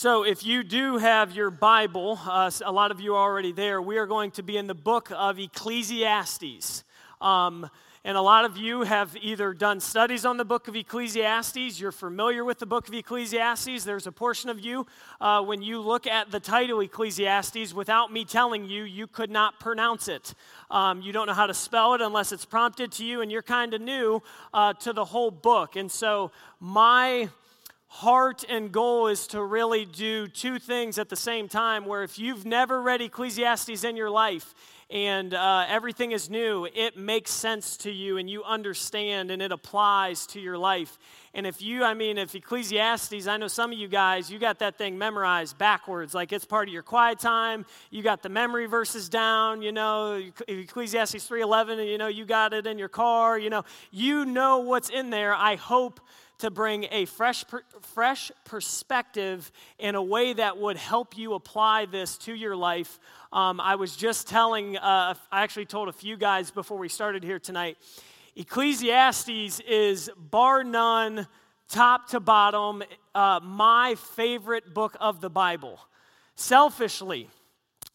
So, if you do have your Bible, uh, a lot of you are already there, we are going to be in the book of Ecclesiastes. Um, and a lot of you have either done studies on the book of Ecclesiastes, you're familiar with the book of Ecclesiastes. There's a portion of you, uh, when you look at the title Ecclesiastes, without me telling you, you could not pronounce it. Um, you don't know how to spell it unless it's prompted to you, and you're kind of new uh, to the whole book. And so, my heart and goal is to really do two things at the same time. Where if you've never read Ecclesiastes in your life and uh, everything is new, it makes sense to you and you understand and it applies to your life. And if you, I mean, if Ecclesiastes, I know some of you guys, you got that thing memorized backwards, like it's part of your quiet time. You got the memory verses down, you know, Ecclesiastes 3:11, you know, you got it in your car, you know, you know what's in there. I hope to bring a fresh, fresh perspective in a way that would help you apply this to your life. Um, I was just telling, uh, I actually told a few guys before we started here tonight. Ecclesiastes is bar none, top to bottom, uh, my favorite book of the Bible. Selfishly,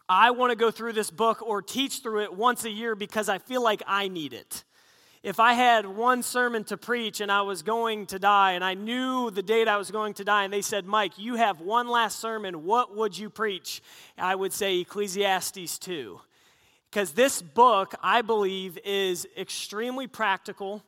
I want to go through this book or teach through it once a year because I feel like I need it if I had one sermon to preach and I was going to die and I knew the date I was going to die and they said, Mike, you have one last sermon, what would you preach? I would say Ecclesiastes 2. Because this book, I believe, is extremely practical.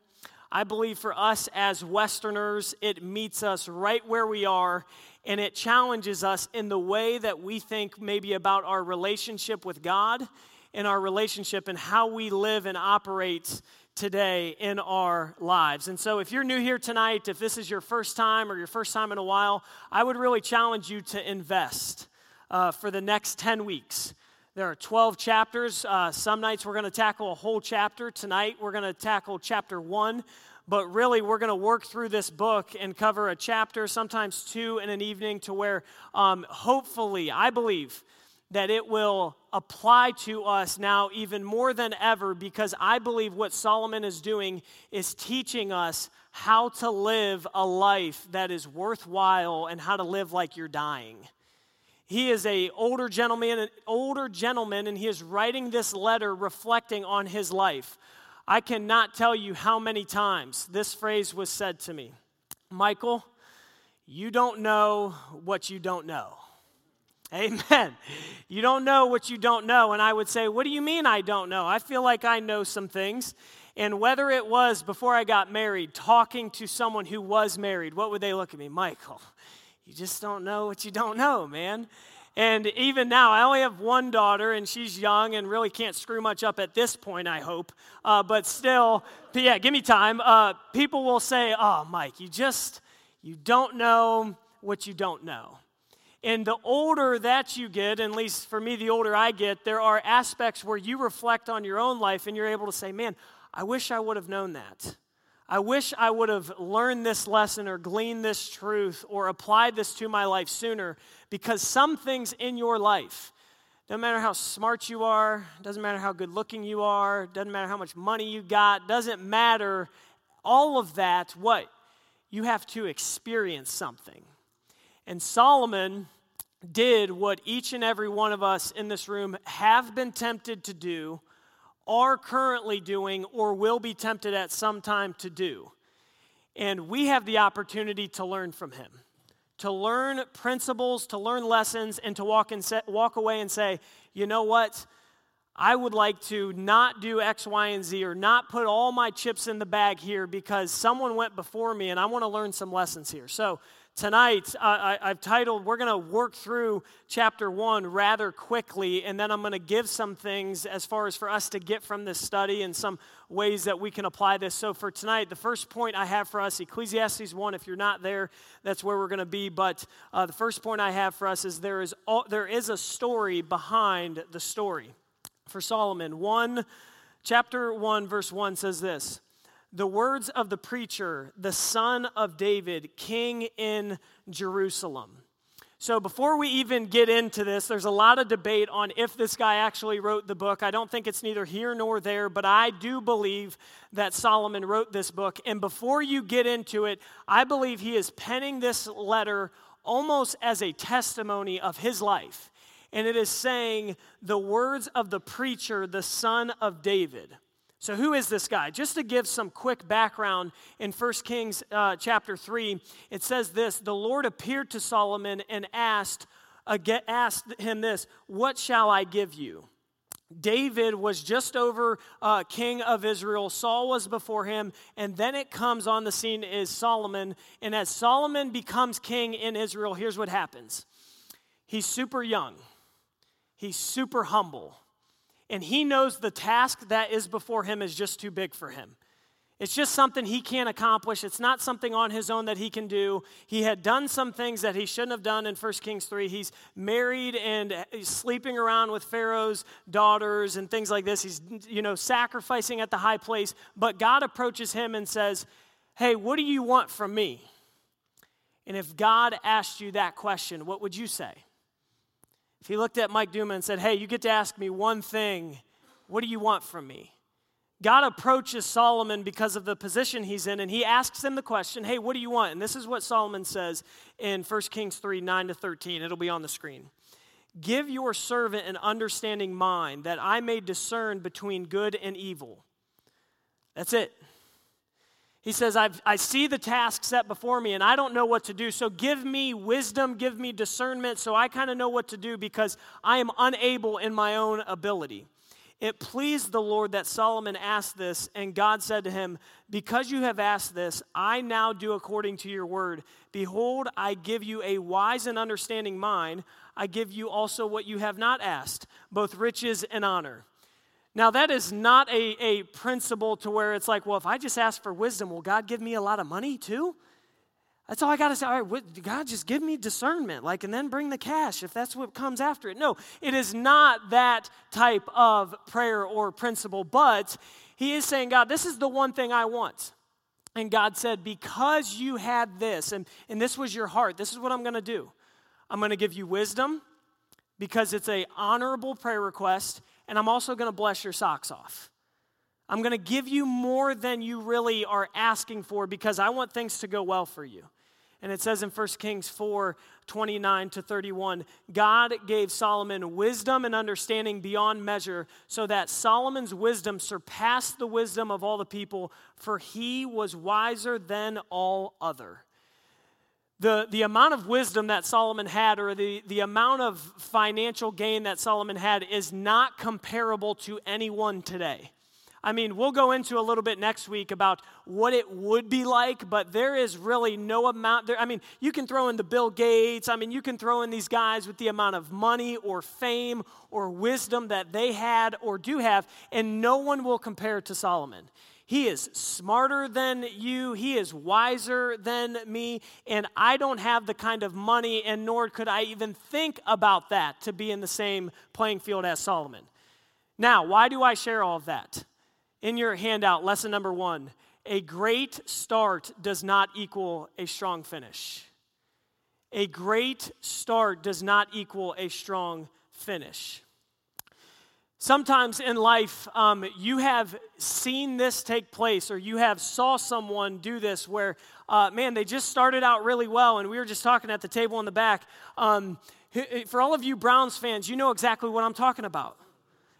I believe for us as Westerners, it meets us right where we are and it challenges us in the way that we think maybe about our relationship with God and our relationship and how we live and operate today in our lives. And so, if you're new here tonight, if this is your first time or your first time in a while, I would really challenge you to invest uh, for the next 10 weeks. There are 12 chapters. Uh, some nights we're going to tackle a whole chapter. Tonight we're going to tackle chapter one. But really, we're going to work through this book and cover a chapter, sometimes two in an evening, to where um, hopefully, I believe, that it will apply to us now even more than ever because I believe what Solomon is doing is teaching us how to live a life that is worthwhile and how to live like you're dying. He is a older gentleman, an older gentleman, and he is writing this letter reflecting on his life. I cannot tell you how many times this phrase was said to me Michael, you don't know what you don't know. Amen. You don't know what you don't know. And I would say, What do you mean I don't know? I feel like I know some things. And whether it was before I got married, talking to someone who was married, what would they look at me? Michael, you just don't know what you don't know, man. And even now, I only have one daughter, and she's young and really can't screw much up at this point, I hope. Uh, but still, yeah, give me time. Uh, people will say, Oh, Mike, you just, you don't know what you don't know. And the older that you get, at least for me, the older I get, there are aspects where you reflect on your own life and you're able to say, man, I wish I would have known that. I wish I would have learned this lesson or gleaned this truth or applied this to my life sooner because some things in your life, doesn't matter how smart you are, doesn't matter how good looking you are, doesn't matter how much money you got, doesn't matter. All of that, what? You have to experience something. And Solomon did what each and every one of us in this room have been tempted to do, are currently doing, or will be tempted at some time to do. And we have the opportunity to learn from him, to learn principles, to learn lessons, and to walk, and say, walk away and say, you know what? I would like to not do X, Y, and Z or not put all my chips in the bag here because someone went before me and I want to learn some lessons here. So, Tonight, I, have titled, we're going to work through chapter one rather quickly, and then I'm going to give some things as far as for us to get from this study and some ways that we can apply this. So, for tonight, the first point I have for us, Ecclesiastes 1, if you're not there, that's where we're going to be. But uh, the first point I have for us is there is, all, there is a story behind the story. For Solomon, 1, chapter 1, verse 1 says this the words of the preacher, the son of David, king in Jerusalem. So, before we even get into this, there's a lot of debate on if this guy actually wrote the book. I don't think it's neither here nor there, but I do believe that Solomon wrote this book. And before you get into it, I believe he is penning this letter almost as a testimony of his life. And it is saying the words of the preacher, the son of David. So, who is this guy? Just to give some quick background in 1 Kings uh, chapter 3, it says this The Lord appeared to Solomon and asked, asked him this What shall I give you? David was just over uh, king of Israel. Saul was before him. And then it comes on the scene is Solomon. And as Solomon becomes king in Israel, here's what happens he's super young, he's super humble and he knows the task that is before him is just too big for him. It's just something he can't accomplish. It's not something on his own that he can do. He had done some things that he shouldn't have done in 1 Kings 3. He's married and he's sleeping around with Pharaoh's daughters and things like this. He's, you know, sacrificing at the high place. But God approaches him and says, Hey, what do you want from me? And if God asked you that question, what would you say? If he looked at Mike Duma and said, Hey, you get to ask me one thing, what do you want from me? God approaches Solomon because of the position he's in, and he asks him the question, Hey, what do you want? And this is what Solomon says in 1 Kings 3 9 to 13. It'll be on the screen. Give your servant an understanding mind that I may discern between good and evil. That's it. He says, i I see the task set before me and I don't know what to do. So give me wisdom, give me discernment so I kind of know what to do because I am unable in my own ability. It pleased the Lord that Solomon asked this, and God said to him, Because you have asked this, I now do according to your word. Behold, I give you a wise and understanding mind. I give you also what you have not asked, both riches and honor. Now, that is not a, a principle to where it's like, well, if I just ask for wisdom, will God give me a lot of money too? That's all I got to say. All right, God, just give me discernment, like, and then bring the cash if that's what comes after it. No, it is not that type of prayer or principle, but he is saying, God, this is the one thing I want. And God said, because you had this, and, and this was your heart, this is what I'm going to do. I'm going to give you wisdom because it's a honorable prayer request and I'm also going to bless your socks off. I'm going to give you more than you really are asking for because I want things to go well for you. And it says in 1 Kings 4 29 to 31, God gave Solomon wisdom and understanding beyond measure, so that Solomon's wisdom surpassed the wisdom of all the people, for he was wiser than all other the, the amount of wisdom that Solomon had, or the, the amount of financial gain that Solomon had, is not comparable to anyone today. I mean, we'll go into a little bit next week about what it would be like, but there is really no amount there. I mean, you can throw in the Bill Gates, I mean, you can throw in these guys with the amount of money or fame or wisdom that they had or do have, and no one will compare to Solomon. He is smarter than you. He is wiser than me. And I don't have the kind of money, and nor could I even think about that to be in the same playing field as Solomon. Now, why do I share all of that? In your handout, lesson number one a great start does not equal a strong finish. A great start does not equal a strong finish. Sometimes in life, um, you have seen this take place, or you have saw someone do this where, uh, man, they just started out really well, and we were just talking at the table in the back. Um, for all of you Browns fans, you know exactly what I'm talking about.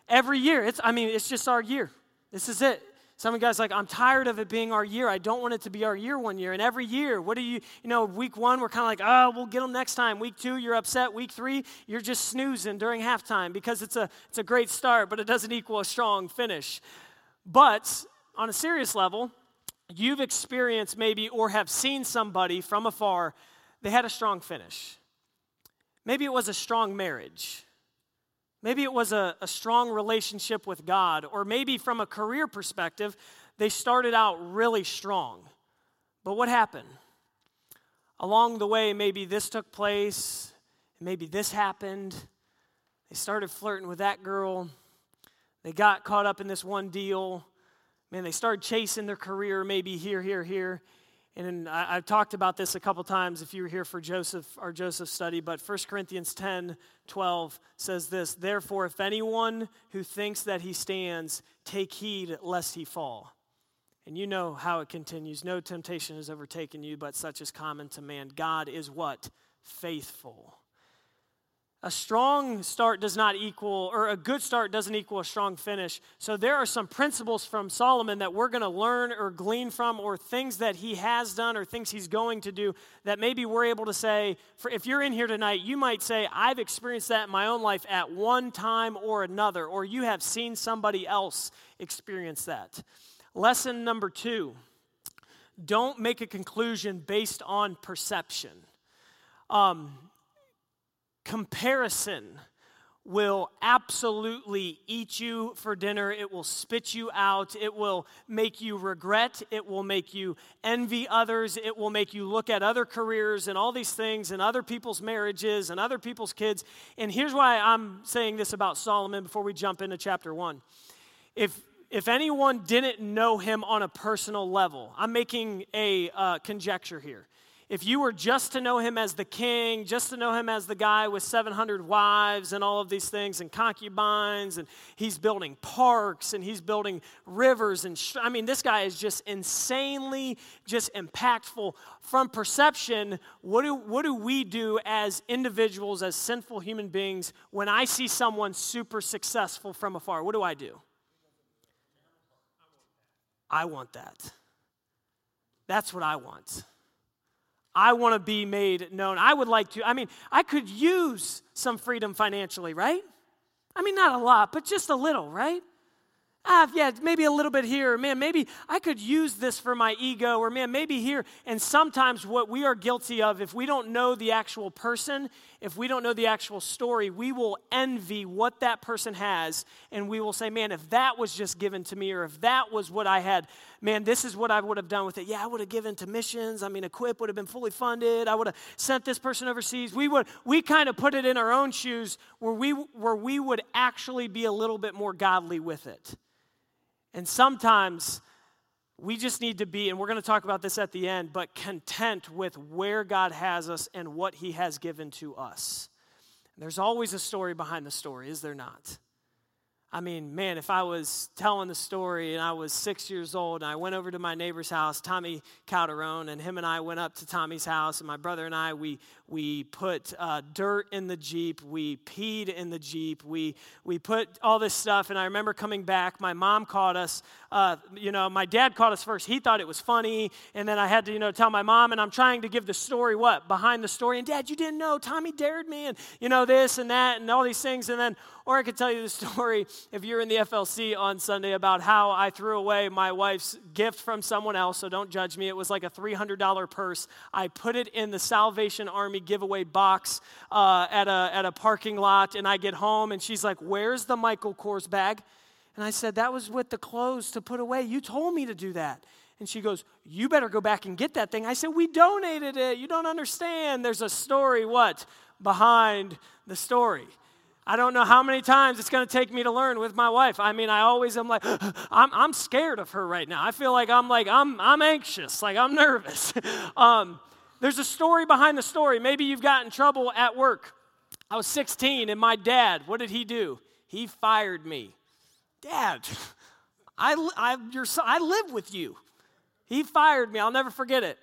Every year, it's I mean, it's just our year. This is it. Some of you guys like, I'm tired of it being our year. I don't want it to be our year one year. And every year, what do you, you know, week one, we're kind of like, oh, we'll get them next time. Week two, you're upset. Week three, you're just snoozing during halftime because it's a, it's a great start, but it doesn't equal a strong finish. But on a serious level, you've experienced maybe or have seen somebody from afar, they had a strong finish. Maybe it was a strong marriage. Maybe it was a, a strong relationship with God, or maybe from a career perspective, they started out really strong. But what happened? Along the way, maybe this took place, maybe this happened. They started flirting with that girl. They got caught up in this one deal. Man, they started chasing their career, maybe here, here, here. And I, have talked about this a couple times if you were here for Joseph, our Joseph study, but 1 Corinthians 10 12 says this Therefore, if anyone who thinks that he stands, take heed lest he fall. And you know how it continues. No temptation has overtaken you, but such is common to man. God is what? faithful. A strong start does not equal, or a good start doesn't equal a strong finish. So there are some principles from Solomon that we're going to learn or glean from, or things that he has done or things he's going to do that maybe we're able to say, for, if you're in here tonight, you might say, I've experienced that in my own life at one time or another, or you have seen somebody else experience that. Lesson number two don't make a conclusion based on perception. Um, comparison will absolutely eat you for dinner. It will spit you out. It will make you regret. It will make you envy others. It will make you look at other careers and all these things and other people's marriages and other people's kids. And here's why I'm saying this about Solomon before we jump into chapter one. If if anyone didn't know him on a personal level, I'm making a uh, conjecture here if you were just to know him as the king, just to know him as the guy with 700 wives and all of these things and concubines, and he's building parks and he's building rivers, and sh- I mean, this guy is just insanely just impactful. From perception, what do, what do we do as individuals, as sinful human beings, when I see someone super successful from afar? What do I do? I want that. That's what I want. I want to be made known. I would like to, I mean, I could use some freedom financially, right? I mean, not a lot, but just a little, right? ah, yeah, maybe a little bit here, man, maybe I could use this for my ego, or man, maybe here. And sometimes what we are guilty of, if we don't know the actual person, if we don't know the actual story, we will envy what that person has, and we will say, man, if that was just given to me, or if that was what I had, man, this is what I would have done with it. Yeah, I would have given to missions. I mean, Equip would have been fully funded. I would have sent this person overseas. We would, we kind of put it in our own shoes where we, where we would actually be a little bit more godly with it. And sometimes we just need to be, and we're going to talk about this at the end, but content with where God has us and what He has given to us. There's always a story behind the story, is there not? I mean, man, if I was telling the story and I was six years old and I went over to my neighbor's house, Tommy Calderon, and him and I went up to Tommy's house, and my brother and I, we, we put uh, dirt in the Jeep, we peed in the Jeep, we, we put all this stuff, and I remember coming back, my mom caught us, uh, you know, my dad caught us first. He thought it was funny, and then I had to, you know, tell my mom, and I'm trying to give the story what? Behind the story, and dad, you didn't know, Tommy dared me, and, you know, this and that, and all these things, and then or I could tell you the story if you're in the FLC on Sunday about how I threw away my wife's gift from someone else, so don't judge me. It was like a $300 purse. I put it in the Salvation Army giveaway box uh, at, a, at a parking lot, and I get home, and she's like, Where's the Michael Kors bag? And I said, That was with the clothes to put away. You told me to do that. And she goes, You better go back and get that thing. I said, We donated it. You don't understand. There's a story, what? Behind the story. I don't know how many times it's going to take me to learn with my wife. I mean, I always am like, I'm, I'm scared of her right now. I feel like I'm like, I'm, I'm anxious, like I'm nervous. um, there's a story behind the story. Maybe you've got in trouble at work. I was 16 and my dad, what did he do? He fired me. Dad, I, I, I live with you. He fired me. I'll never forget it.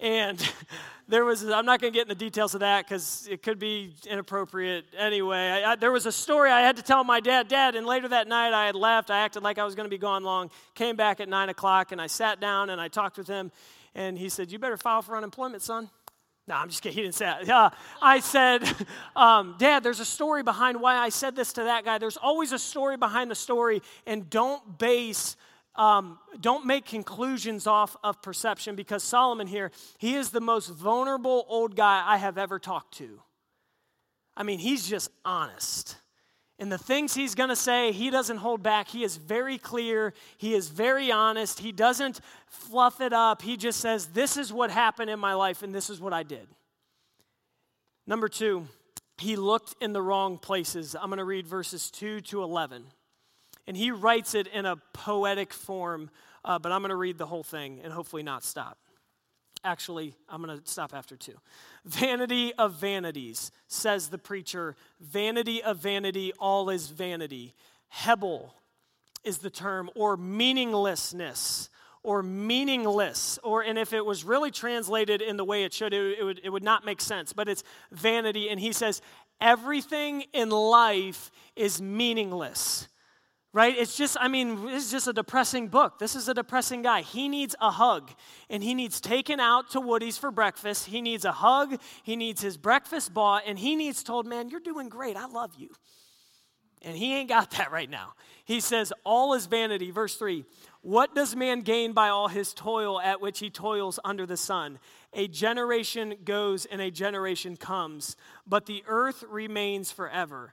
And there was, I'm not going to get in the details of that because it could be inappropriate anyway. I, I, there was a story I had to tell my dad. Dad, and later that night I had left. I acted like I was going to be gone long. Came back at 9 o'clock and I sat down and I talked with him. And he said, You better file for unemployment, son. No, I'm just kidding. He didn't say that. Uh, I said, um, Dad, there's a story behind why I said this to that guy. There's always a story behind the story, and don't base um, don't make conclusions off of perception because Solomon here, he is the most vulnerable old guy I have ever talked to. I mean, he's just honest. And the things he's going to say, he doesn't hold back. He is very clear. He is very honest. He doesn't fluff it up. He just says, This is what happened in my life, and this is what I did. Number two, he looked in the wrong places. I'm going to read verses 2 to 11. And he writes it in a poetic form, uh, but I'm going to read the whole thing and hopefully not stop. Actually, I'm going to stop after two. Vanity of vanities, says the preacher. Vanity of vanity, all is vanity. Hebel is the term, or meaninglessness, or meaningless, or and if it was really translated in the way it should, it, it, would, it would not make sense. But it's vanity, and he says, everything in life is meaningless. Right? It's just, I mean, this is just a depressing book. This is a depressing guy. He needs a hug, and he needs taken out to Woody's for breakfast. He needs a hug. He needs his breakfast bought, and he needs told, man, you're doing great. I love you. And he ain't got that right now. He says, All is vanity. Verse 3 What does man gain by all his toil at which he toils under the sun? A generation goes and a generation comes, but the earth remains forever.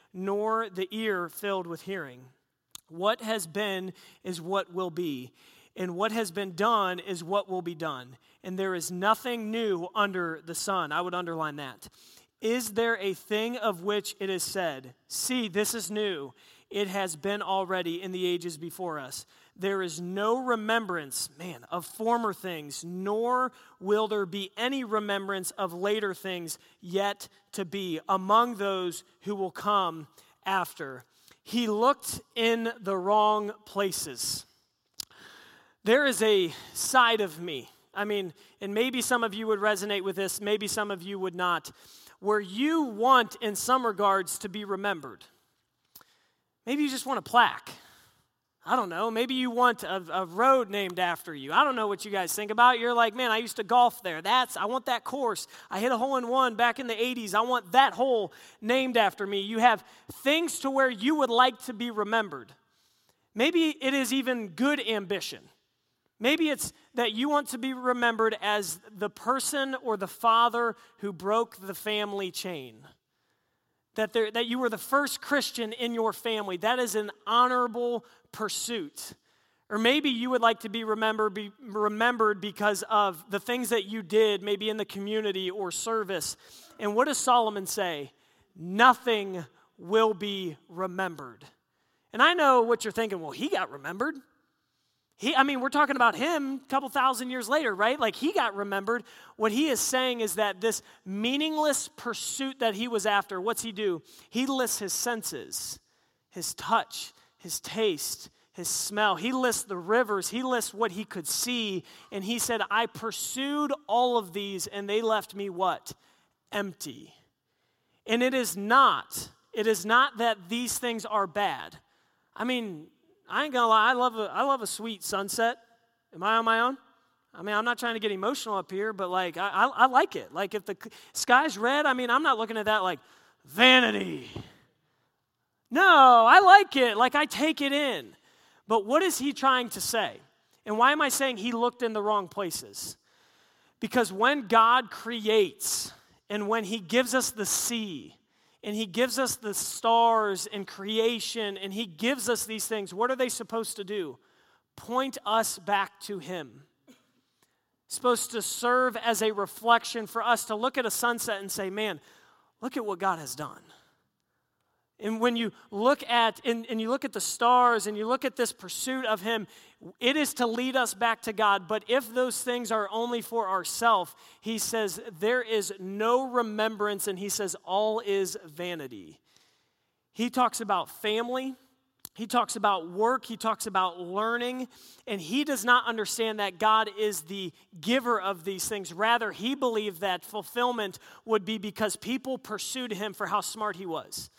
nor the ear filled with hearing. What has been is what will be, and what has been done is what will be done. And there is nothing new under the sun. I would underline that. Is there a thing of which it is said, See, this is new? It has been already in the ages before us. There is no remembrance, man, of former things, nor will there be any remembrance of later things yet to be among those who will come after. He looked in the wrong places. There is a side of me. I mean, and maybe some of you would resonate with this, maybe some of you would not where you want, in some regards, to be remembered. Maybe you just want a plaque. I don't know. Maybe you want a, a, road named after you. I don't know what you guys think about. You're like, man, I used to golf there. That's I want that course. I hit a hole in one back in the 80s. I want that hole named after me. You have things to where you would like to be remembered. Maybe it is even good ambition. Maybe it's that you want to be remembered as the person or the father who broke the family chain. That, there, that you were the first Christian in your family. That is an honorable pursuit. Or maybe you would like to be remembered, be remembered because of the things that you did, maybe in the community or service. And what does Solomon say? Nothing will be remembered. And I know what you're thinking, well, he got remembered. He, I mean, we're talking about him a couple thousand years later, right? Like he got remembered. What he is saying is that this meaningless pursuit that he was after, what's he do? He lists his senses, his touch, his taste, his smell. He lists the rivers. He lists what he could see. And he said, I pursued all of these and they left me what? Empty. And it is not, it is not that these things are bad. I mean, I ain't gonna lie, I love a, I love a sweet sunset. Am I on my own? I mean, I'm not trying to get emotional up here, but like, I, I, I like it. Like, if the sky's red, I mean, I'm not looking at that like vanity. No, I like it. Like, I take it in. But what is he trying to say? And why am I saying he looked in the wrong places? Because when God creates and when he gives us the sea, and he gives us the stars and creation and he gives us these things, what are they supposed to do? Point us back to him. supposed to serve as a reflection for us to look at a sunset and say, man, look at what God has done. And when you look at and, and, you look at the stars and you look at this pursuit of him, it is to lead us back to God. But if those things are only for ourself, he says there is no remembrance, and he says all is vanity. He talks about family. He talks about work, he talks about learning, and he does not understand that God is the giver of these things. Rather, he believed that fulfillment would be because people pursued him for how smart he was.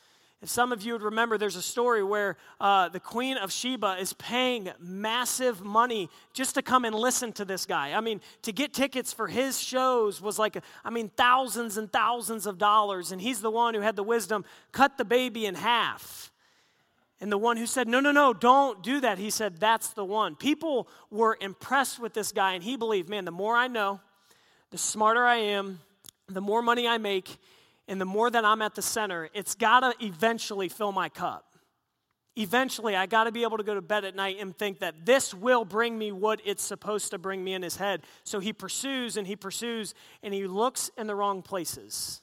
If some of you would remember, there's a story where uh, the Queen of Sheba is paying massive money just to come and listen to this guy. I mean, to get tickets for his shows was like, I mean, thousands and thousands of dollars. And he's the one who had the wisdom, cut the baby in half. And the one who said, No, no, no, don't do that, he said, That's the one. People were impressed with this guy, and he believed, Man, the more I know, the smarter I am, the more money I make, and the more that I'm at the center, it's got to eventually fill my cup. Eventually, I got to be able to go to bed at night and think that this will bring me what it's supposed to bring me in his head. So he pursues and he pursues and he looks in the wrong places.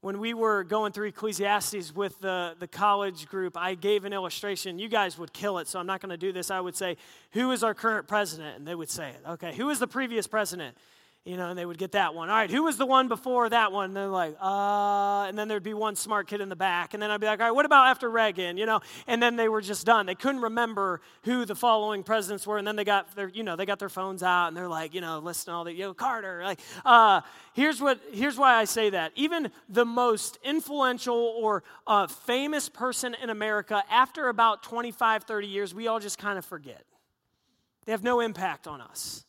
When we were going through Ecclesiastes with the, the college group, I gave an illustration. You guys would kill it, so I'm not going to do this. I would say, Who is our current president? And they would say it. Okay, who is the previous president? You know, and they would get that one. All right, who was the one before that one? And they're like, uh, and then there'd be one smart kid in the back. And then I'd be like, all right, what about after Reagan? You know, and then they were just done. They couldn't remember who the following presidents were. And then they got their, you know, they got their phones out and they're like, you know, listening all the, know, Carter. Like, uh, here's what, here's why I say that. Even the most influential or uh, famous person in America, after about 25, 30 years, we all just kind of forget. They have no impact on us.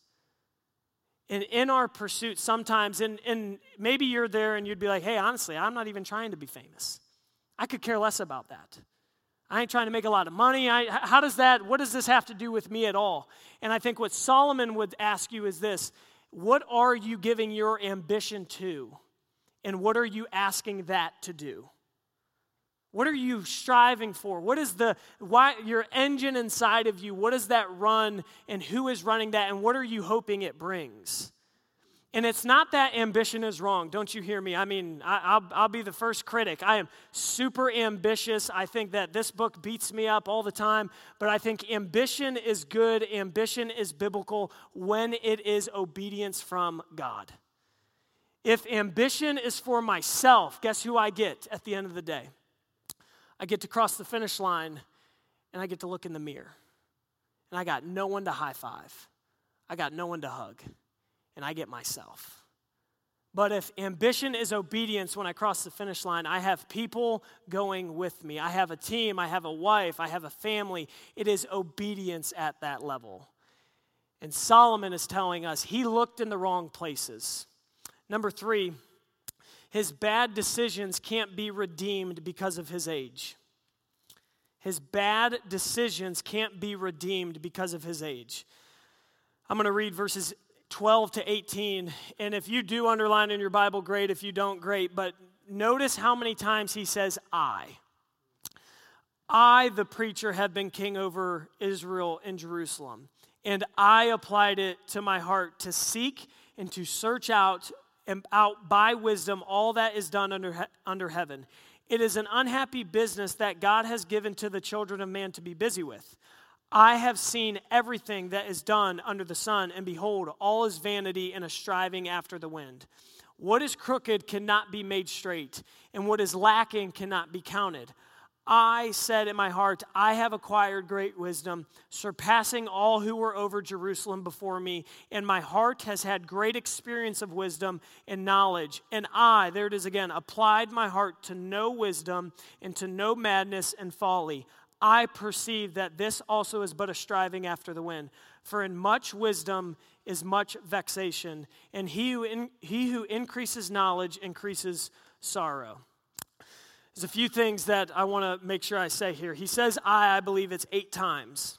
And in our pursuit, sometimes, and, and maybe you're there and you'd be like, hey, honestly, I'm not even trying to be famous. I could care less about that. I ain't trying to make a lot of money. I, how does that, what does this have to do with me at all? And I think what Solomon would ask you is this What are you giving your ambition to? And what are you asking that to do? What are you striving for? What is the why your engine inside of you? What does that run and who is running that and what are you hoping it brings? And it's not that ambition is wrong. Don't you hear me? I mean, I, will I'll be the first critic. I am super ambitious. I think that this book beats me up all the time, but I think ambition is good. Ambition is biblical when it is obedience from God. If ambition is for myself, guess who I get at the end of the day? I get to cross the finish line and I get to look in the mirror. And I got no one to high five, I got no one to hug, and I get myself. But if ambition is obedience when I cross the finish line, I have people going with me. I have a team, I have a wife, I have a family. It is obedience at that level. And Solomon is telling us he looked in the wrong places. Number three, his bad decisions can't be redeemed because of his age. His bad decisions can't be redeemed because of his age. I'm going to read verses 12 to 18. And if you do underline in your Bible, great. If you don't, great. But notice how many times he says, I. I, the preacher, have been king over Israel and Jerusalem. And I applied it to my heart to seek and to search out and out by wisdom all that is done under, under heaven. It is an unhappy business that God has given to the children of man to be busy with. I have seen everything that is done under the sun, and behold, all is vanity and a striving after the wind. What is crooked cannot be made straight, and what is lacking cannot be counted. I said in my heart, I have acquired great wisdom, surpassing all who were over Jerusalem before me. And my heart has had great experience of wisdom and knowledge. And I, there it is again, applied my heart to know wisdom and to know madness and folly. I perceive that this also is but a striving after the wind. For in much wisdom is much vexation, and he who, in, he who increases knowledge increases sorrow. There's a few things that I want to make sure I say here. He says I, I believe it's eight times.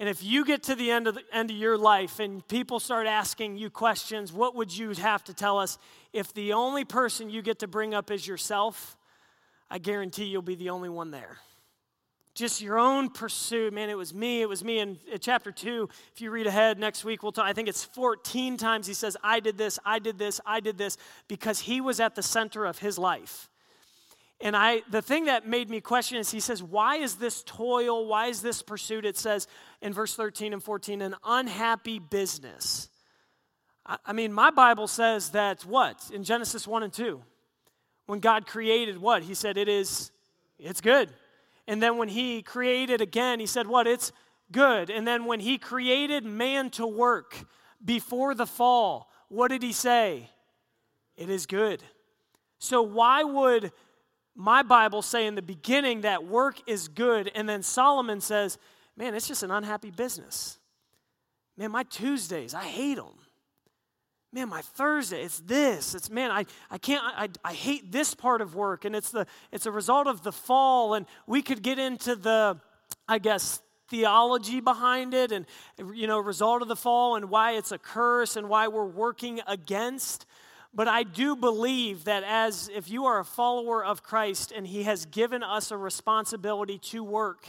And if you get to the end of the end of your life and people start asking you questions, what would you have to tell us? If the only person you get to bring up is yourself, I guarantee you'll be the only one there. Just your own pursuit. Man, it was me, it was me. In chapter two, if you read ahead next week, we'll talk, I think it's 14 times he says, I did this, I did this, I did this, because he was at the center of his life. And I, the thing that made me question is he says, Why is this toil? Why is this pursuit? It says in verse 13 and 14, an unhappy business. I, I mean, my Bible says that what? In Genesis 1 and 2, when God created what? He said, It is, it's good. And then when he created again, he said, What? It's good. And then when he created man to work before the fall, what did he say? It is good. So, why would my Bible say in the beginning that work is good, and then Solomon says, man, it's just an unhappy business. Man, my Tuesdays, I hate them. Man, my Thursday, it's this. It's man, I, I can't, I, I hate this part of work, and it's the it's a result of the fall, and we could get into the, I guess, theology behind it, and you know, result of the fall and why it's a curse and why we're working against. But I do believe that as if you are a follower of Christ and He has given us a responsibility to work,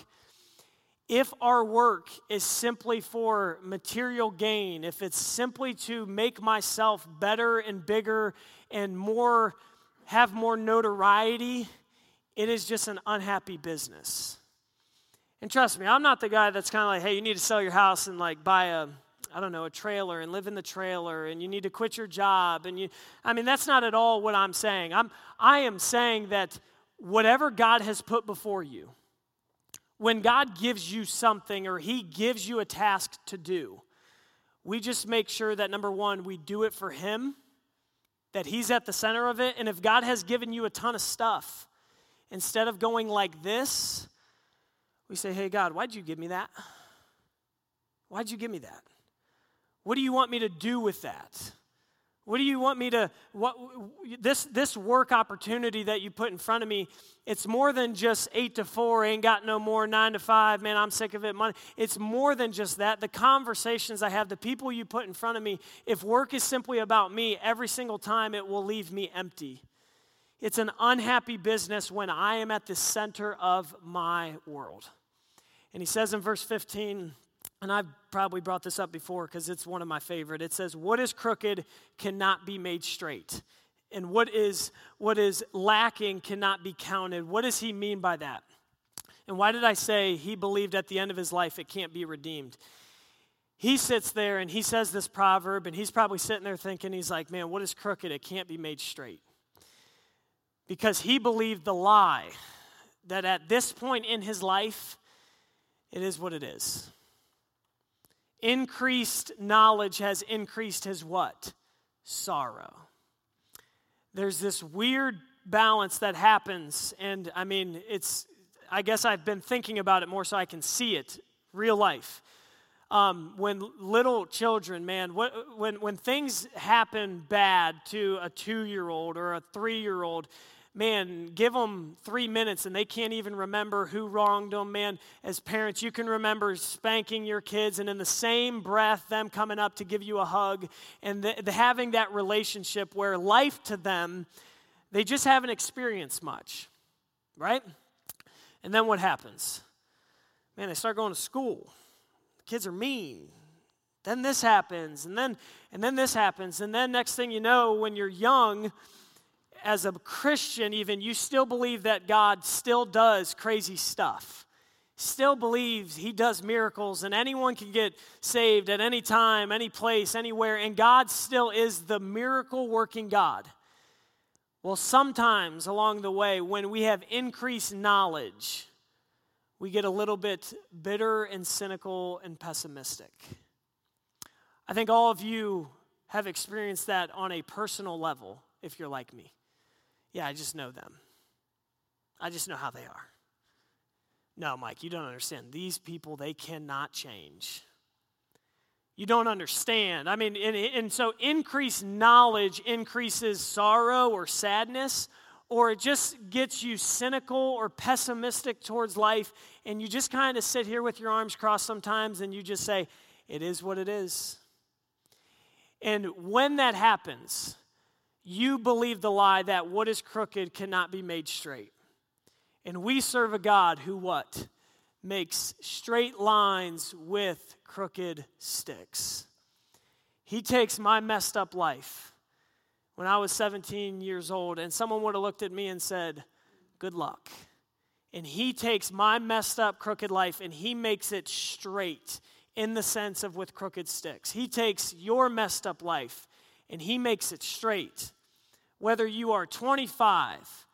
if our work is simply for material gain, if it's simply to make myself better and bigger and more, have more notoriety, it is just an unhappy business. And trust me, I'm not the guy that's kind of like, hey, you need to sell your house and like buy a I don't know, a trailer and live in the trailer and you need to quit your job and you I mean that's not at all what I'm saying. I'm I am saying that whatever God has put before you, when God gives you something or he gives you a task to do, we just make sure that number 1 we do it for him, that he's at the center of it and if God has given you a ton of stuff, instead of going like this, we say, "Hey God, why'd you give me that? Why'd you give me that?" What do you want me to do with that? What do you want me to what this this work opportunity that you put in front of me, it's more than just 8 to 4, ain't got no more 9 to 5, man, I'm sick of it. Money. It's more than just that. The conversations I have, the people you put in front of me, if work is simply about me, every single time it will leave me empty. It's an unhappy business when I am at the center of my world. And he says in verse 15, and I've probably brought this up before because it's one of my favorite. It says, What is crooked cannot be made straight. And what is, what is lacking cannot be counted. What does he mean by that? And why did I say he believed at the end of his life it can't be redeemed? He sits there and he says this proverb, and he's probably sitting there thinking, he's like, man, what is crooked? It can't be made straight. Because he believed the lie that at this point in his life, it is what it is increased knowledge has increased his what? Sorrow. There's this weird balance that happens, and I mean, it's, I guess I've been thinking about it more so I can see it, real life. Um, when little children, man, when, when things happen bad to a two year old or a three year old, man, give them three minutes and they can't even remember who wronged them. Man, as parents, you can remember spanking your kids and in the same breath, them coming up to give you a hug and the, the having that relationship where life to them, they just haven't experienced much, right? And then what happens? Man, they start going to school. The kids are mean. Then this happens, and then and then this happens, and then next thing you know, when you're young, as a Christian, even, you still believe that God still does crazy stuff. Still believes He does miracles and anyone can get saved at any time, any place, anywhere, and God still is the miracle working God. Well, sometimes along the way, when we have increased knowledge, we get a little bit bitter and cynical and pessimistic. I think all of you have experienced that on a personal level if you're like me. Yeah, I just know them. I just know how they are. No, Mike, you don't understand. These people, they cannot change. You don't understand. I mean, and, and so increased knowledge increases sorrow or sadness, or it just gets you cynical or pessimistic towards life, and you just kind of sit here with your arms crossed sometimes and you just say, It is what it is. And when that happens, you believe the lie that what is crooked cannot be made straight. And we serve a God who what? Makes straight lines with crooked sticks. He takes my messed up life when I was 17 years old, and someone would have looked at me and said, Good luck. And he takes my messed up, crooked life and he makes it straight in the sense of with crooked sticks. He takes your messed up life and he makes it straight whether you are 25,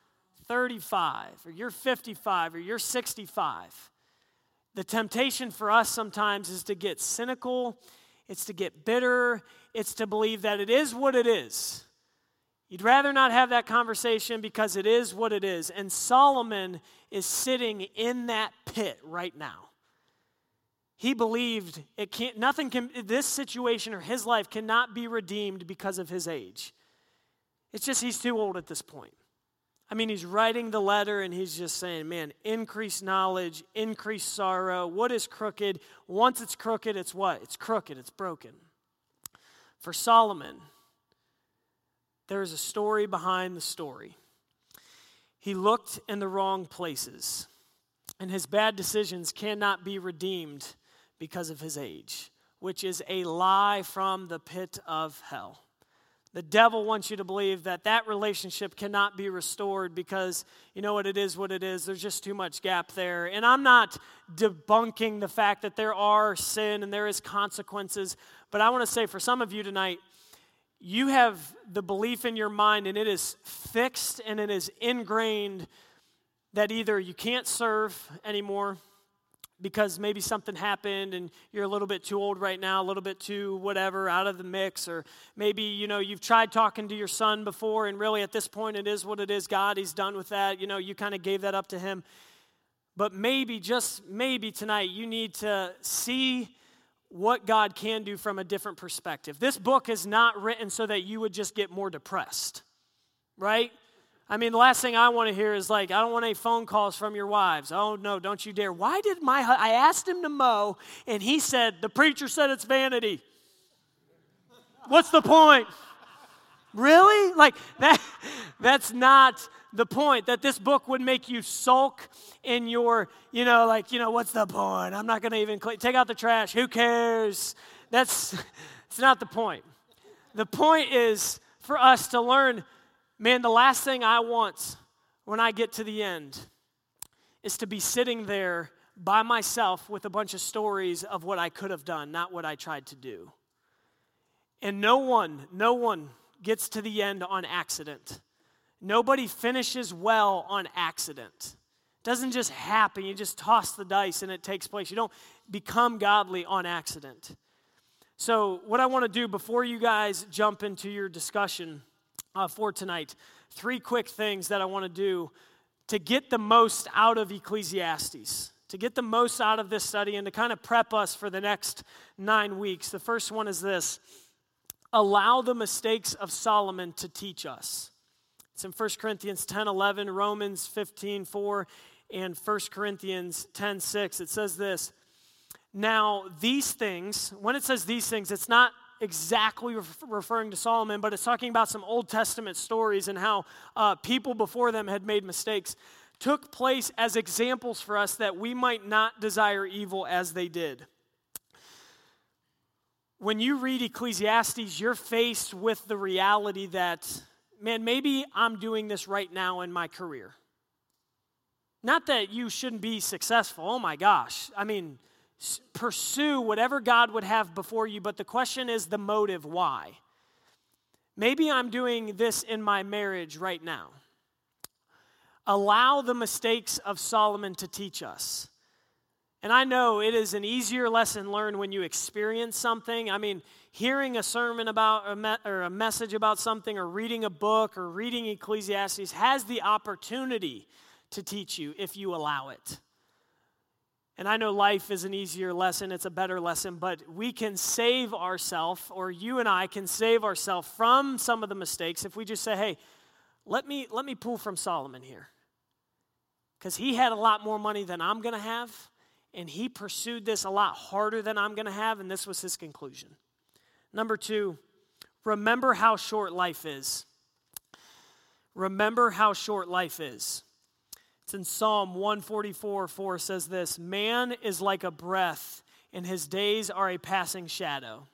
35, or you're 55, or you're 65, the temptation for us sometimes is to get cynical, it's to get bitter, it's to believe that it is what it is. You'd rather not have that conversation because it is what it is. And Solomon is sitting in that pit right now. He believed it can't, nothing can, this situation or his life cannot be redeemed because of his age. It's just he's too old at this point. I mean, he's writing the letter and he's just saying, man, increase knowledge, increase sorrow. What is crooked? Once it's crooked, it's what? It's crooked, it's broken. For Solomon, there's a story behind the story. He looked in the wrong places, and his bad decisions cannot be redeemed because of his age, which is a lie from the pit of hell. The devil wants you to believe that that relationship cannot be restored because you know what it is, what it is. There's just too much gap there. And I'm not debunking the fact that there are sin and there is consequences, but I want to say for some of you tonight, you have the belief in your mind and it is fixed and it is ingrained that either you can't serve anymore because maybe something happened and you're a little bit too old right now, a little bit too whatever out of the mix or maybe you know you've tried talking to your son before and really at this point it is what it is. God, he's done with that. You know, you kind of gave that up to him. But maybe just maybe tonight you need to see what God can do from a different perspective. This book is not written so that you would just get more depressed. Right? I mean, the last thing I want to hear is like, I don't want any phone calls from your wives. Oh, no, don't you dare. Why did my, I asked him to mow, and he said, the preacher said it's vanity. What's the point? Really? Like, that, that's not the point. That this book would make you sulk in your, you know, like, you know, what's the point? I'm not going to even cl- take out the trash. Who cares? That's, it's not the point. The point is for us to learn Man, the last thing I want when I get to the end is to be sitting there by myself with a bunch of stories of what I could have done, not what I tried to do. And no one, no one gets to the end on accident. Nobody finishes well on accident. It doesn't just happen. You just toss the dice and it takes place. You don't become godly on accident. So, what I want to do before you guys jump into your discussion uh, for tonight. Three quick things that I want to do to get the most out of Ecclesiastes, to get the most out of this study, and to kind of prep us for the next nine weeks. The first one is this allow the mistakes of Solomon to teach us. It's in 1 Corinthians 10 11, Romans 15 4, and 1 Corinthians 10 6. It says this. Now, these things, when it says these things, it's not exactly referring to Solomon, but it's talking about some Old Testament stories and how uh, people before them had made mistakes, took place as examples for us that we might not desire evil as they did. When you read Ecclesiastes, you're faced with the reality that, man, maybe I'm doing this right now in my career. Not that you shouldn't be successful. Oh my gosh. I mean, pursue whatever God would have before you, but the question is the motive why. Maybe I'm doing this in my marriage right now. Allow the mistakes of Solomon to teach us. And I know it is an easier lesson learned when you experience something. I mean, hearing a sermon about or a message about something or reading a book or reading Ecclesiastes has the opportunity to teach you if you allow it. And I know life is an easier lesson, it's a better lesson, but we can save ourselves, or you and I can save ourselves from some of the mistakes if we just say, hey, let me, let me pull from Solomon here. Because he had a lot more money than I'm going to have, and he pursued this a lot harder than I'm going to have, and this was his conclusion. Number two, remember how short life is. Remember how short life is. It's in Psalm 144 4 says this Man is like a breath, and his days are a passing shadow.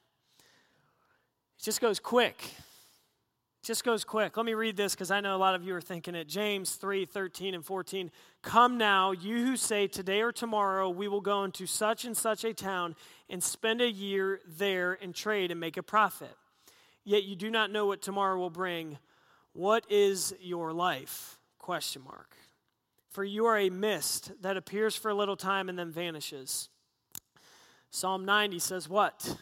It just goes quick. It just goes quick. Let me read this because I know a lot of you are thinking it. James 3 13 and 14. Come now, you who say, Today or tomorrow we will go into such and such a town and spend a year there and trade and make a profit. Yet you do not know what tomorrow will bring. What is your life? Question mark. For you are a mist that appears for a little time and then vanishes. Psalm 90 says, What?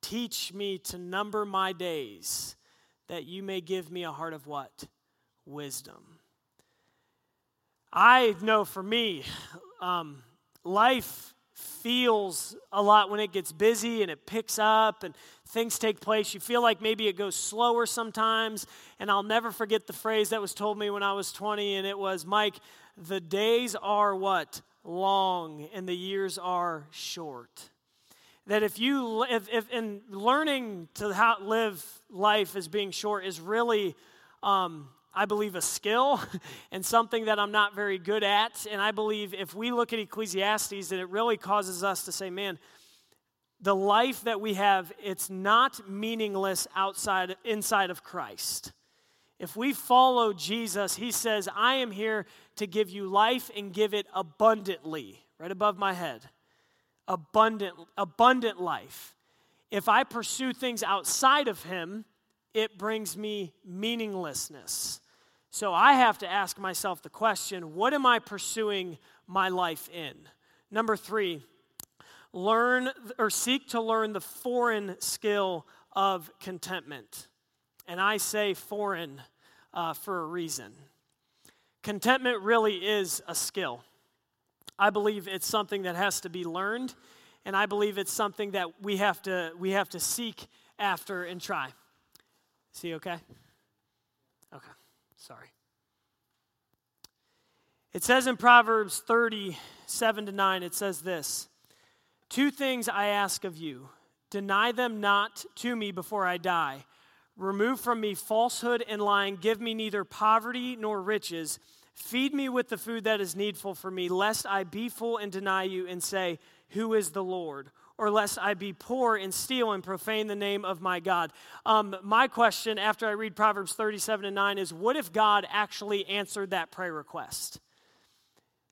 Teach me to number my days, that you may give me a heart of what? Wisdom. I know for me, um, life feels a lot when it gets busy and it picks up and things take place. You feel like maybe it goes slower sometimes. And I'll never forget the phrase that was told me when I was 20, and it was, Mike, the days are what? Long, and the years are short. That if you, if, if in learning to how, live life as being short is really, um, I believe, a skill and something that I'm not very good at. And I believe if we look at Ecclesiastes, that it really causes us to say, man, the life that we have, it's not meaningless outside, inside of Christ. If we follow Jesus, he says, I am here to give you life and give it abundantly, right above my head. Abundant, abundant life. If I pursue things outside of him, it brings me meaninglessness. So I have to ask myself the question what am I pursuing my life in? Number three, learn or seek to learn the foreign skill of contentment. And I say foreign uh, for a reason. Contentment really is a skill. I believe it's something that has to be learned, and I believe it's something that we have to, we have to seek after and try. See, okay? Okay, sorry. It says in Proverbs 30, 7 to 9, it says this Two things I ask of you deny them not to me before I die. Remove from me falsehood and lying. Give me neither poverty nor riches. Feed me with the food that is needful for me, lest I be full and deny you and say, Who is the Lord? Or lest I be poor and steal and profane the name of my God. Um, my question after I read Proverbs 37 and 9 is what if God actually answered that prayer request?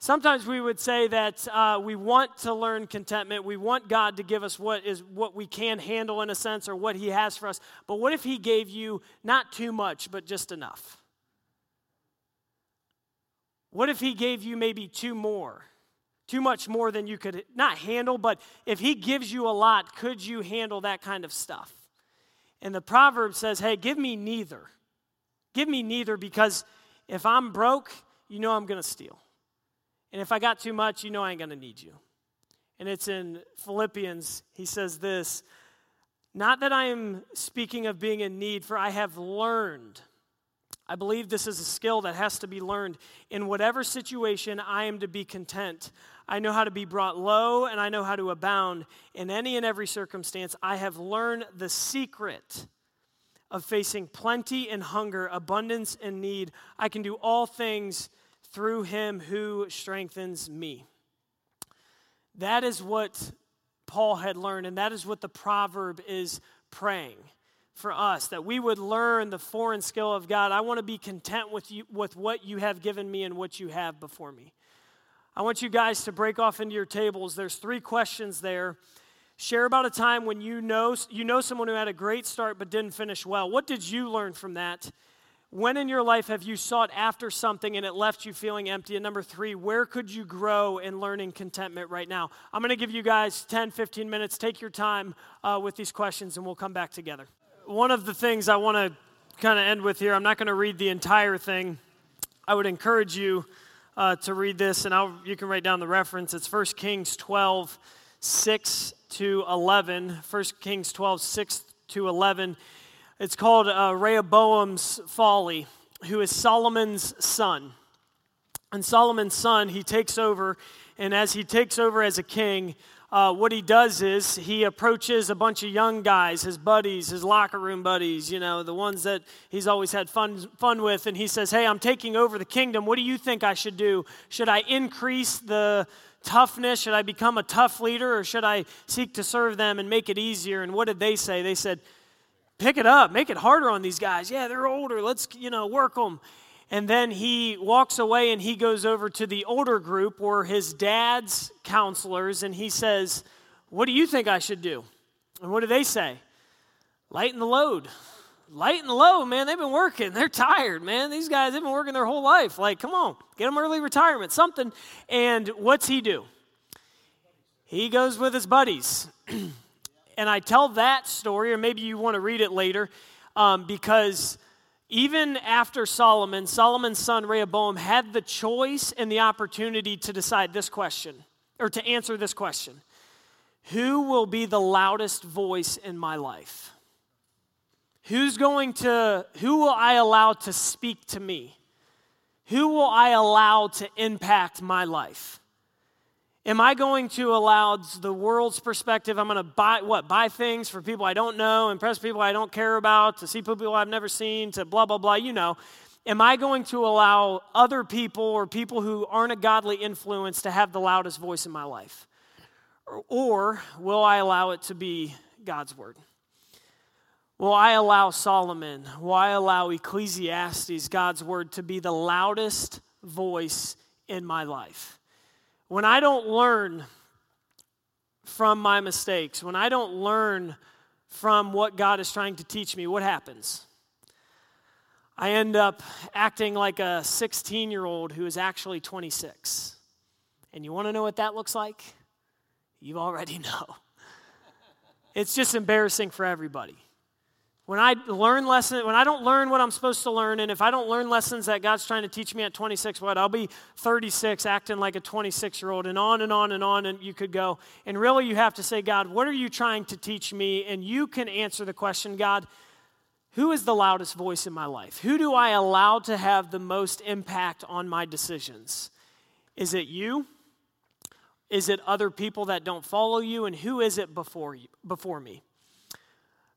Sometimes we would say that uh, we want to learn contentment. We want God to give us what is what we can handle in a sense, or what He has for us. But what if He gave you not too much, but just enough? What if He gave you maybe two more, too much more than you could not handle? But if He gives you a lot, could you handle that kind of stuff? And the proverb says, "Hey, give me neither. Give me neither, because if I'm broke, you know I'm going to steal." And if I got too much, you know I ain't going to need you. And it's in Philippians, he says this Not that I am speaking of being in need, for I have learned. I believe this is a skill that has to be learned. In whatever situation, I am to be content. I know how to be brought low and I know how to abound. In any and every circumstance, I have learned the secret of facing plenty and hunger, abundance and need. I can do all things through him who strengthens me. That is what Paul had learned, and that is what the proverb is praying for us that we would learn the foreign skill of God. I want to be content with you with what you have given me and what you have before me. I want you guys to break off into your tables. There's three questions there. Share about a time when you know you know someone who had a great start but didn't finish well. What did you learn from that? When in your life have you sought after something and it left you feeling empty? And number three, where could you grow in learning contentment right now? I'm going to give you guys 10, 15 minutes. Take your time uh, with these questions and we'll come back together. One of the things I want to kind of end with here, I'm not going to read the entire thing. I would encourage you uh, to read this, and I'll, you can write down the reference. It's 1 Kings 12, 6 to 11. 1 Kings 12, 6 to 11. It's called uh, Rehoboam's Folly, who is Solomon's son. And Solomon's son, he takes over, and as he takes over as a king, uh, what he does is he approaches a bunch of young guys, his buddies, his locker room buddies, you know, the ones that he's always had fun, fun with, and he says, Hey, I'm taking over the kingdom. What do you think I should do? Should I increase the toughness? Should I become a tough leader, or should I seek to serve them and make it easier? And what did they say? They said, pick it up, make it harder on these guys. Yeah, they're older. Let's, you know, work them. And then he walks away and he goes over to the older group where his dad's counselors and he says, What do you think I should do? And what do they say? Lighten the load. Lighten the load, man. They've been working. They're tired, man. These guys, they've been working their whole life. Like, come on, get them early retirement, something. And what's he do? He goes with his buddies. And I tell that story, or maybe you want to read it later, um, because even after Solomon, Solomon's son Rehoboam had the choice and the opportunity to decide this question, or to answer this question Who will be the loudest voice in my life? Who's going to, who will I allow to speak to me? Who will I allow to impact my life? Am I going to allow the world's perspective? I'm going to buy what? Buy things for people I don't know, impress people I don't care about, to see people I've never seen, to blah, blah, blah, you know. Am I going to allow other people or people who aren't a godly influence to have the loudest voice in my life? Or, will I allow it to be God's word? Will I allow Solomon, will I allow Ecclesiastes, God's word, to be the loudest voice in my life? When I don't learn from my mistakes, when I don't learn from what God is trying to teach me, what happens? I end up acting like a 16 year old who is actually 26. And you want to know what that looks like? You already know. It's just embarrassing for everybody. When I learn lessons, when I don't learn what I'm supposed to learn, and if I don't learn lessons that God's trying to teach me at 26, what? I'll be 36 acting like a 26 year old, and on and on and on, and you could go. And really, you have to say, God, what are you trying to teach me? And you can answer the question, God, who is the loudest voice in my life? Who do I allow to have the most impact on my decisions? Is it you? Is it other people that don't follow you? And who is it before, you, before me?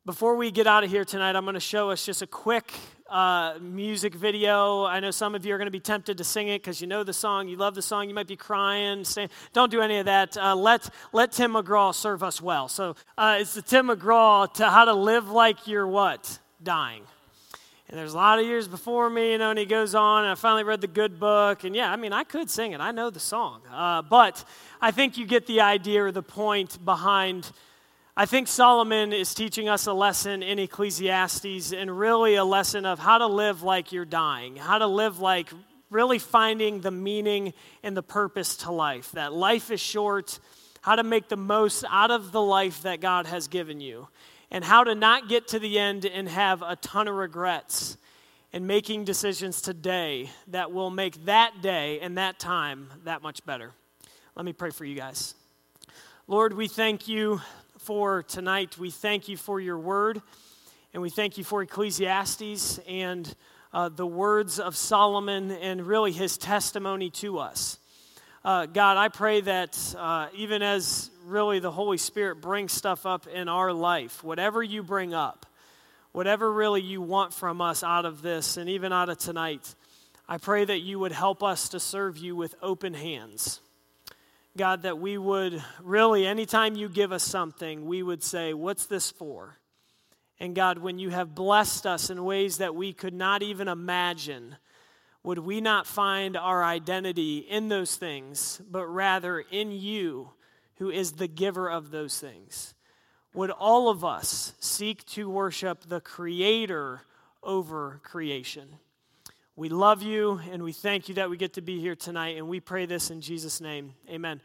Before we get out of here tonight, I'm going to show us just a quick uh, music video. I know some of you are going to be tempted to sing it because you know the song, you love the song, you might be crying. don't do any of that. Uh, let, let Tim McGraw serve us well. So uh, it's the Tim McGraw to how to live like you're what? dying. And there's a lot of years before me, you know, and he goes on, and I finally read the good book. And yeah, I mean, I could sing it, I know the song. Uh, but I think you get the idea or the point behind. I think Solomon is teaching us a lesson in Ecclesiastes and really a lesson of how to live like you're dying, how to live like really finding the meaning and the purpose to life. That life is short, how to make the most out of the life that God has given you and how to not get to the end and have a ton of regrets and making decisions today that will make that day and that time that much better. Let me pray for you guys. Lord, we thank you for tonight. We thank you for your word, and we thank you for Ecclesiastes and uh, the words of Solomon and really his testimony to us. Uh, God, I pray that uh, even as really the Holy Spirit brings stuff up in our life, whatever you bring up, whatever really you want from us out of this and even out of tonight, I pray that you would help us to serve you with open hands. God, that we would really, anytime you give us something, we would say, What's this for? And God, when you have blessed us in ways that we could not even imagine, would we not find our identity in those things, but rather in you, who is the giver of those things? Would all of us seek to worship the Creator over creation? We love you and we thank you that we get to be here tonight, and we pray this in Jesus' name. Amen.